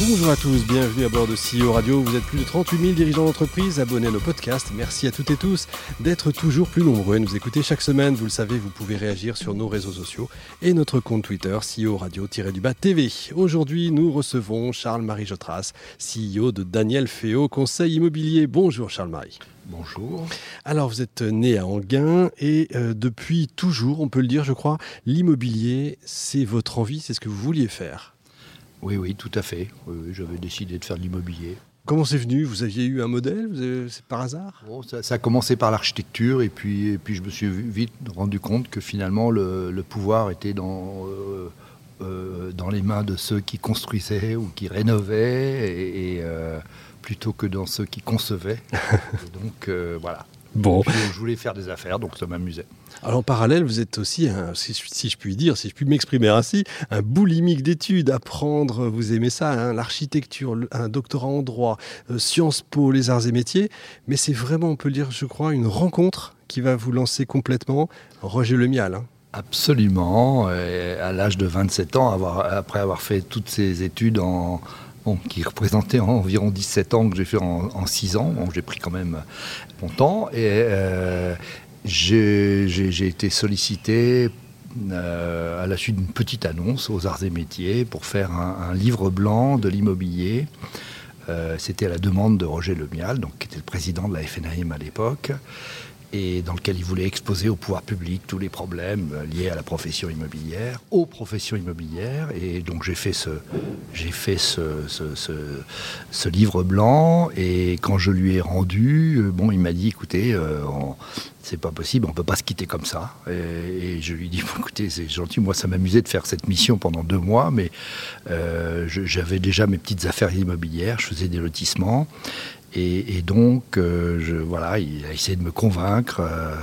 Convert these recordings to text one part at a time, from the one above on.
Bonjour à tous, bienvenue à bord de CEO Radio. Vous êtes plus de 38 000 dirigeants d'entreprise abonnés à nos podcasts. Merci à toutes et tous d'être toujours plus nombreux à nous écouter chaque semaine. Vous le savez, vous pouvez réagir sur nos réseaux sociaux et notre compte Twitter CEO Radio-du-Bas TV. Aujourd'hui, nous recevons Charles-Marie Jotras, CEO de Daniel Féo, conseil immobilier. Bonjour Charles-Marie. Bonjour. Alors, vous êtes né à Anguin et euh, depuis toujours, on peut le dire, je crois, l'immobilier, c'est votre envie, c'est ce que vous vouliez faire. Oui, oui, tout à fait. J'avais décidé de faire de l'immobilier. Comment c'est venu? Vous aviez eu un modèle? C'est par hasard? Ça, a commencé par l'architecture et puis, et puis je me suis vite rendu compte que finalement le, pouvoir était dans, euh, euh, dans les mains de ceux qui construisaient ou qui rénovaient et, euh, plutôt que dans ceux qui concevaient. donc voilà. Bon. je voulais faire des affaires, donc ça m'amusait. Alors en parallèle, vous êtes aussi, si, je puis dire, si je puis m'exprimer ainsi, un boulimique d'études, apprendre, vous aimez ça, hein, l'architecture, un doctorat en droit, euh, Sciences Po, les arts et métiers, mais c'est vraiment, on peut le dire, je crois, une rencontre qui va vous lancer complètement, Roger Lemial. Hein. Absolument, à l'âge de 27 ans, après avoir fait toutes ces études en, qui représentait environ 17 ans que j'ai fait en, 6 ans. j'ai pris quand même mon temps. Et euh, j'ai été sollicité euh, à la suite d'une petite annonce aux arts et métiers pour faire un, livre blanc de l'immobilier. Euh, c'était à la demande de Roger Lemial, donc, qui était le président de la FNAIM à l'époque et dans lequel il voulait exposer au pouvoir public tous les problèmes euh, liés à la profession immobilière, aux professions immobilières. Et donc j'ai fait ce, j'ai fait ce, ce, livre blanc. Et quand je lui ai rendu, euh, bon, il m'a dit, écoutez, euh, c'est pas possible, on peut pas se quitter comme ça. Et, je lui ai dit, écoutez, c'est gentil, moi ça m'amusait de faire cette mission pendant deux mois, mais j'avais déjà mes petites affaires immobilières, je faisais des lotissements. Et, donc, euh, je, voilà, il a essayé de me convaincre. Euh,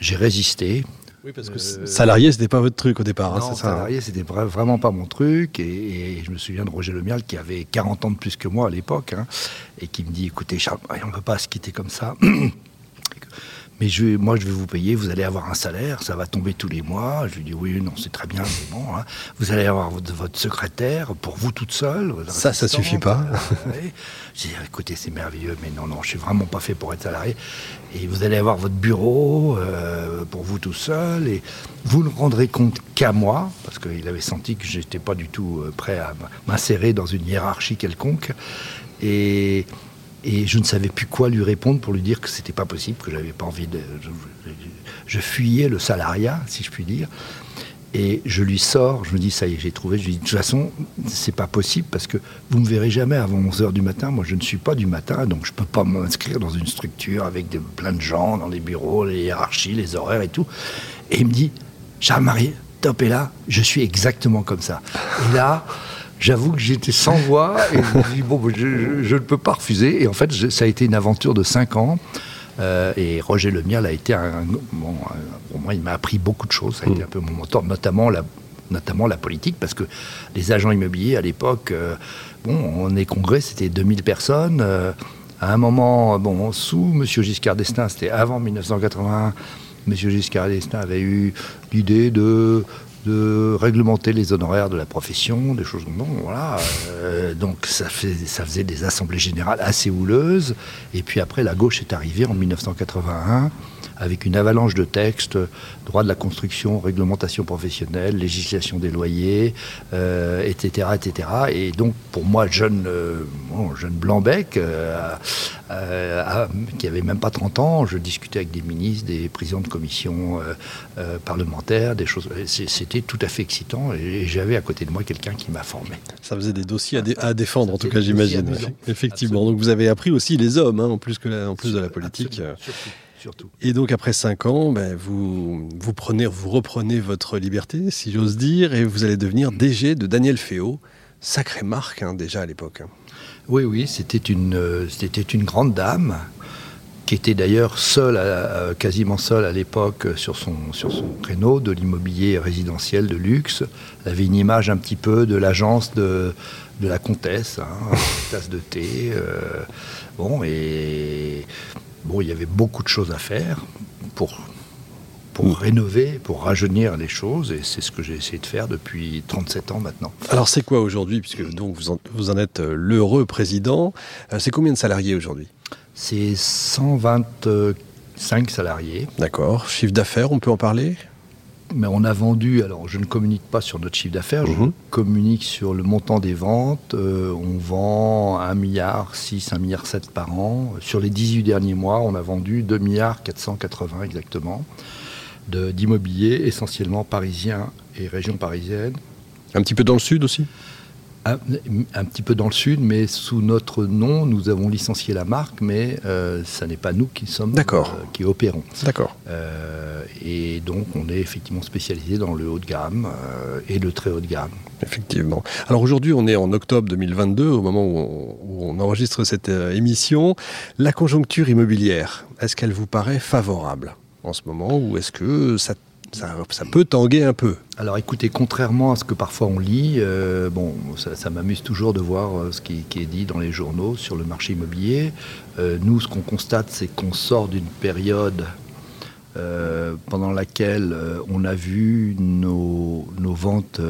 j'ai résisté. Oui, parce que euh, salarié, c'était pas votre truc au départ. Hein, non, ça, hein. salarié, c'était vraiment pas mon truc. Et, je me souviens de Roger Lemial qui avait 40 ans de plus que moi à l'époque, hein, et qui me dit "Écoutez, Charles, on ne peut pas se quitter comme ça." mais je, moi je vais vous payer, vous allez avoir un salaire, ça va tomber tous les mois. Je lui dis oui, non, c'est très bien, mais bon, hein. vous allez avoir votre, secrétaire pour vous toute seule. Ça, ça suffit pas. J'ai dit écoutez, c'est merveilleux, mais non, non, je suis vraiment pas fait pour être salarié. Et vous allez avoir votre bureau euh, pour vous tout seul, et vous ne rendrez compte qu'à moi, parce qu'il avait senti que j'étais pas du tout euh, prêt à m'insérer dans une hiérarchie quelconque. Et et je ne savais plus quoi lui répondre pour lui dire que c'était pas possible, que j'avais pas envie de. Je, fuyais le salariat, si je puis dire. Et je lui sors, je me dis, ça y est, j'ai trouvé. Je lui dis, de toute façon, c'est pas possible parce que vous me verrez jamais avant 11h du matin. Moi, je ne suis pas du matin, donc je peux pas m'inscrire dans une structure avec plein de gens dans les bureaux, les hiérarchies, les horaires et tout. Et il me dit, Charles-Marie, top est là, je suis exactement comme ça. Et là, J'avoue que j'étais sans voix et je dis, bon, je, ne peux pas refuser. Et en fait, ça a été une aventure de 5 ans. Euh, et Roger Lemial a été un, bon, pour moi, il m'a appris beaucoup de choses. Ça a été un peu mon mentor, notamment la, notamment la politique, parce que les agents immobiliers à l'époque, euh, bon, on est congrès, c'était 2000 personnes. Euh, à un moment, bon, sous M. Giscard d'Estaing, c'était avant 1981, M. Giscard d'Estaing avait eu l'idée de de réglementer les honoraires de la profession, des choses comme ça. Voilà. Euh, donc ça, fait, ça faisait des assemblées générales assez houleuses. Et puis après, la gauche est arrivée en 1981 avec une avalanche de textes, droit de la construction, réglementation professionnelle, législation des loyers, etc., euh, etc. Et donc, pour moi, jeune, euh, jeune blanc-bec, qui avait même pas 30 ans, je discutais avec des ministres, des présidents de commissions parlementaires, des choses. C'était tout à fait excitant et j'avais à côté de moi quelqu'un qui m'a formé. Ça faisait des dossiers à, défendre, en tout cas, j'imagine. Effectivement. Donc vous avez appris aussi les hommes, hein, en, plus que en plus de la politique. Surtout. Et donc après cinq ans, ben, vous, vous, prenez, vous reprenez votre liberté, si j'ose dire, et vous allez devenir DG de Daniel Féo. Sacrée marque hein, déjà à l'époque. Oui, oui, c'était une, euh, c'était une grande dame qui était d'ailleurs seul, quasiment seul à l'époque sur son, sur son créneau de l'immobilier résidentiel de luxe. Elle avait une image un petit peu de l'agence de, de la comtesse, hein, tasse de thé. Euh, bon, et bon, il y avait beaucoup de choses à faire pour pour rénover, pour rajeunir les choses, et c'est ce que j'ai essayé de faire depuis 37 ans maintenant. Alors c'est quoi aujourd'hui, puisque donc vous en, vous en êtes l'heureux président, c'est combien de salariés aujourd'hui? C'est 125 salariés. D'accord. Chiffre d'affaires, on peut en parler? Mais on a vendu, alors je ne communique pas sur notre chiffre d'affaires, je Mhm. communique sur le montant des ventes. Euh, on vend 1 milliard 6, 1 milliard 7 par an. Sur les 18 derniers mois, on a vendu 2 milliards 480 exactement d'immobilier, essentiellement parisien et région parisienne. Un petit peu dans le sud aussi? Un, un petit peu dans le sud, mais sous notre nom, nous avons licencié la marque, mais euh, ça n'est pas nous qui sommes D'accord. euh, qui opérons. D'accord. Euh, et donc, on est effectivement spécialisé dans le haut de gamme euh, et le très haut de gamme. Effectivement. Alors aujourd'hui, on est en octobre 2022, au moment où on, où on enregistre cette euh, émission. La conjoncture immobilière, est-ce qu'elle vous paraît favorable? En ce moment ou est-ce que ça, peut tanguer un peu? Alors, écoutez, contrairement à ce que parfois on lit, euh, bon, ça, m'amuse toujours de voir euh, ce qui, est dit dans les journaux sur le marché immobilier. Euh, nous, ce qu'on constate, c'est qu'on sort d'une période pendant laquelle on a vu nos, ventes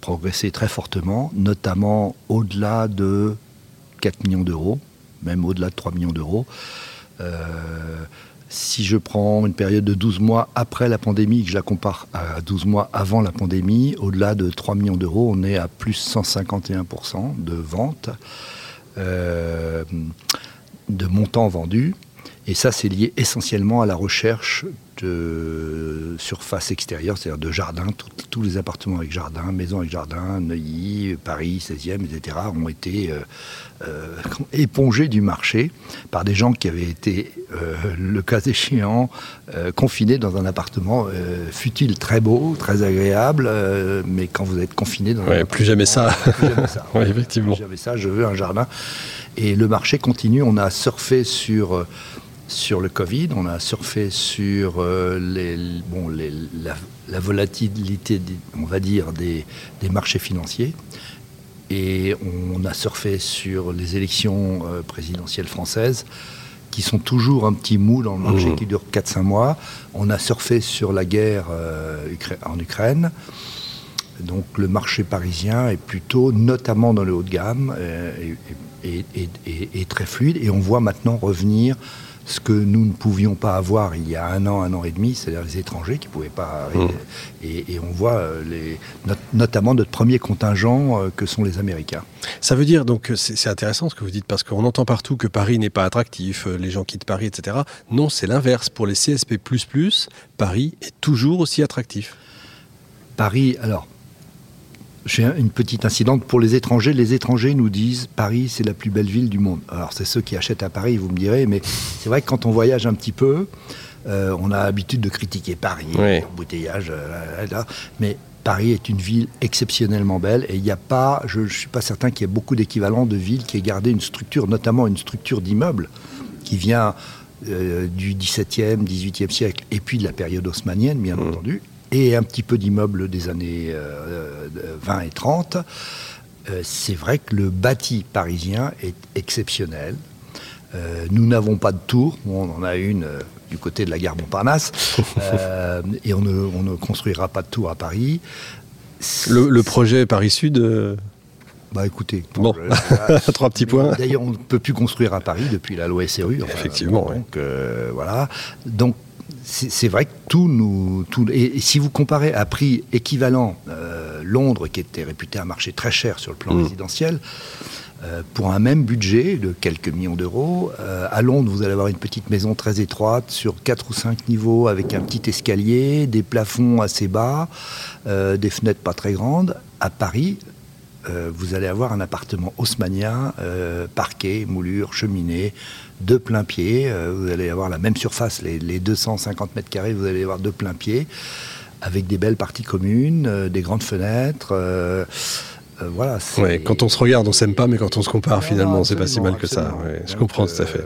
progresser très fortement, notamment au-delà de 4 millions d'euros, même au-delà de 3 millions d'euros. Si je prends une période de 12 mois après la pandémie, que je la compare à 12 mois avant la pandémie, au-delà de 3 millions d'euros, on est à plus 151% de ventes, euh, de montants vendus. Et ça, c'est lié essentiellement à la recherche de surface extérieure, c'est-à-dire de jardin. Tous les appartements avec jardin, maisons avec jardin, Neuilly, Paris, 16e, etc., ont été euh, euh, épongés du marché par des gens qui avaient été, euh, le cas échéant, confinés dans un appartement, fut-il très beau, très agréable, mais quand vous êtes confiné dans un Ouais, plus jamais ça. plus jamais ça. Oui, effectivement. J'avais ça, je veux un jardin. Et le marché continue. On a surfé sur, sur le Covid, on a surfé sur euh, les, bon, les- la, la volatilité, des- on va dire, des, des marchés financiers. Et on a surfé sur les élections euh, présidentielles françaises qui sont toujours un petit mou dans le marché Mmh. qui dure 4-5 mois. On a surfé sur la guerre euh, en Ukraine. Donc le marché parisien est plutôt, notamment dans le haut de gamme, et très fluide. Et on voit maintenant revenir ce que nous ne pouvions pas avoir il y a un an, un an et demi, c'est-à-dire les étrangers qui ne pouvaient pas arriver. Et, et on voit euh, les, not- notamment notre premier contingent euh, que sont les Américains. Ça veut dire, donc, c'est c'est intéressant ce que vous dites, parce qu'on entend partout que Paris n'est pas attractif, euh, les gens quittent Paris, etc. Non, c'est l'inverse. Pour les CSP, Paris est toujours aussi attractif. Paris, alors, j'ai un- une petite incidente pour les étrangers. Les étrangers nous disent Paris, c'est la plus belle ville du monde. Alors, c'est ceux qui achètent à Paris, vous me direz, mais c'est vrai que quand on voyage un petit peu, euh, on a l'habitude de critiquer Paris, Oui. l'embouteillage, euh, là, là, là. mais Paris est une ville exceptionnellement belle et il n'y a pas, je ne suis pas certain qu'il y ait beaucoup d'équivalents de villes qui aient gardé une structure, notamment une structure d'immeubles qui vient euh, du XVIIe, XVIIIe siècle et puis de la période haussmanienne, bien entendu, et un petit peu d'immeubles des années euh, euh, 20 et 30. Euh, c'est vrai que le bâti parisien est exceptionnel. Euh, nous n'avons pas de tour, on en a une euh, du côté de la gare Montparnasse, euh, et on ne, on ne construira pas de tour à Paris. Le, le projet Paris Sud, euh, Bah écoutez, Bon. je- trois petits points. D'ailleurs, on ne peut plus construire à Paris depuis la loi SRU. enfin, Effectivement, Donc euh, voilà. Donc c'est vrai que tout nous, tout, et, et si vous comparez à prix équivalent, euh, Londres, qui était réputé un marché très cher sur le plan Mm. résidentiel, euh, pour un même budget de quelques millions d'euros, euh, à Londres, vous allez avoir une petite maison très étroite sur 4 ou 5 niveaux avec un petit escalier, des plafonds assez bas, des fenêtres pas très grandes. À Paris, euh, vous allez avoir un appartement haussmanien, euh, parquet, moulure, cheminée, de plein pied. Euh, vous allez avoir la même surface, les, les 250 mètres carrés, vous allez avoir de plein pied, avec des belles parties communes, euh, des grandes fenêtres. euh, voilà. Ouais, quand on se regarde, on s'aime pas, mais quand on se compare, non, finalement, c'est pas si mal que ça. Ouais, je comprends tout à fait.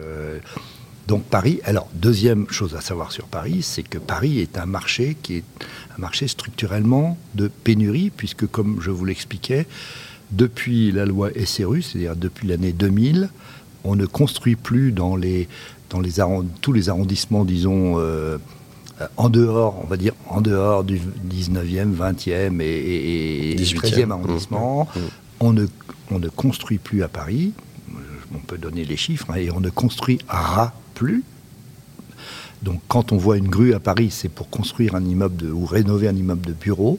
Euh, donc Paris, alors deuxième chose à savoir sur Paris, c'est que Paris est un marché qui est un marché structurellement de pénurie, puisque comme je vous l'expliquais, depuis la loi SRU, c'est-à-dire depuis l'année 2000, on ne construit plus dans les dans les tous les arrondissements, disons, en dehors, on va dire, en dehors du 19e, 20e et, 13e arrondissement. Mmh, mmh. On, ne, on ne construit plus à Paris, on peut donner les chiffres, hein, et on ne construira Donc quand on voit une grue à Paris, c'est pour construire un immeuble ou rénover un immeuble de bureau.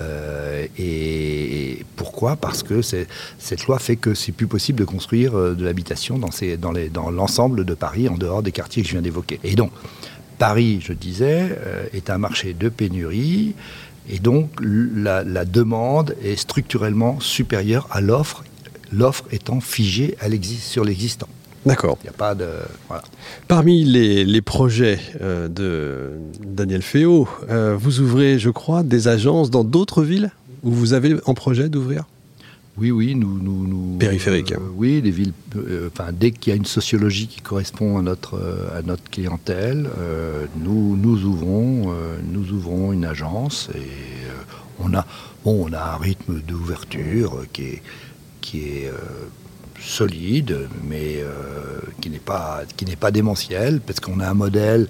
Euh, et pourquoi? Parce que cette loi fait que c'est plus possible de construire euh, de l'habitation dans, l'ensemble de Paris, en dehors des quartiers que je viens d'évoquer. Et donc, Paris, je disais, euh, est un marché de pénurie. Et donc, la, demande est structurellement supérieure à l'offre, l'offre étant figée sur l'existant. D'accord. Il n'y a pas de. Parmi les, projets euh, de Daniel Féo, euh, vous ouvrez, je crois, des agences dans d'autres villes où vous avez en projet d'ouvrir? Oui, oui, nous. nous, nous Périphériques. Euh, oui, les villes. enfin, dès qu'il y a une sociologie qui correspond à notre, à notre clientèle, nous, nous, ouvrons, nous ouvrons une agence et on, a, bon, on a un rythme d'ouverture qui est, qui est solide, mais euh, qui n'est pas, pas démentiel, parce qu'on a un modèle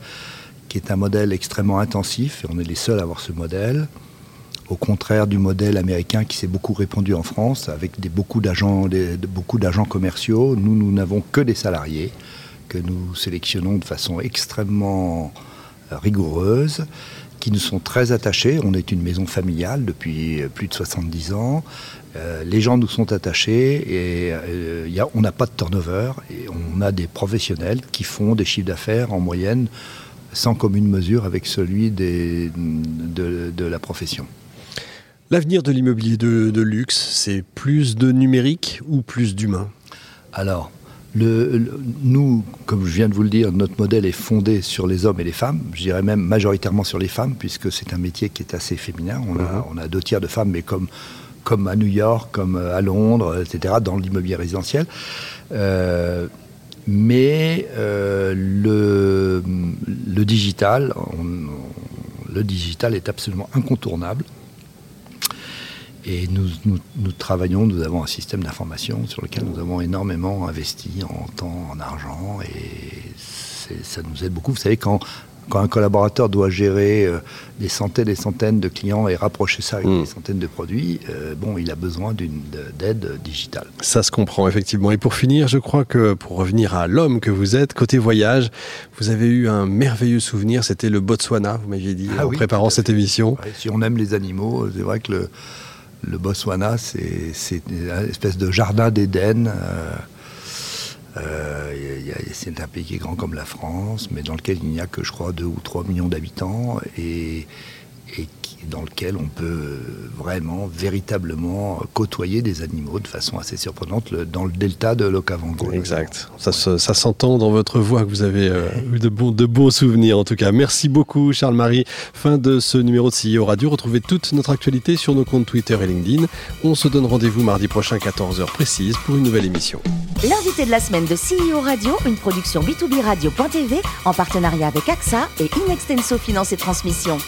qui est un modèle extrêmement intensif, et on est les seuls à avoir ce modèle, au contraire du modèle américain qui s'est beaucoup répandu en France, avec des, beaucoup, d'agents, beaucoup d'agents commerciaux. Nous, nous n'avons que des salariés, que nous sélectionnons de façon extrêmement euh, rigoureuse, qui nous sont très attachés. On est une maison familiale depuis plus de 70 ans. Euh, les gens nous sont attachés et euh, on n'a pas de turnover et on a des professionnels qui font des chiffres d'affaires en moyenne sans commune mesure avec celui de, la profession. L'avenir de l'immobilier de, luxe, c'est plus de numérique ou plus d'humain? Alors, nous, comme je viens de vous le dire, notre modèle est fondé sur les hommes et les femmes, je dirais même majoritairement sur les femmes, puisque c'est un métier qui est assez féminin. On, a, mhm. on a deux tiers de femmes, mais comme comme à New York, comme à Londres, etc., dans l'immobilier résidentiel. Euh, mais euh, le, le, digital, le digital est absolument incontournable. Et nous, nous, travaillons, nous avons un système d'information sur lequel nous avons énormément investi en temps, en argent, et ça nous aide beaucoup. Vous savez, quand quand un collaborateur doit gérer euh, des centaines et des centaines de clients et rapprocher ça avec hmm. des centaines de produits, euh, bon, il a besoin d'une d'aide digitale. Ça se comprend effectivement. Et pour finir, je crois que pour revenir à l'homme que vous êtes, côté voyage, vous avez eu un merveilleux souvenir. C'était le Botswana, vous m'aviez dit ah en préparant cette émission. si on aime les animaux, c'est vrai que le, le Botswana, c'est une espèce de jardin d'Éden. Euh, euh, c'est un pays qui est grand comme la France, mais dans lequel il n'y a que, je crois, 2 ou 3 millions d'habitants et, dans lequel on peut vraiment, véritablement côtoyer des animaux de façon assez surprenante dans le delta de l'Okavango. Exact. Ça, s'entend dans votre voix que vous avez euh, eu de bons, de beaux souvenirs en tout cas. Merci beaucoup Charles-Marie. Fin de ce numéro de CEO Radio. Retrouvez toute notre actualité sur nos comptes Twitter et LinkedIn. On se donne rendez-vous mardi prochain 14h précise pour une nouvelle émission. L'invité de la semaine de CEO Radio, une production B2B Radio.tv en partenariat avec AXA et Inextenso Finance et Transmission.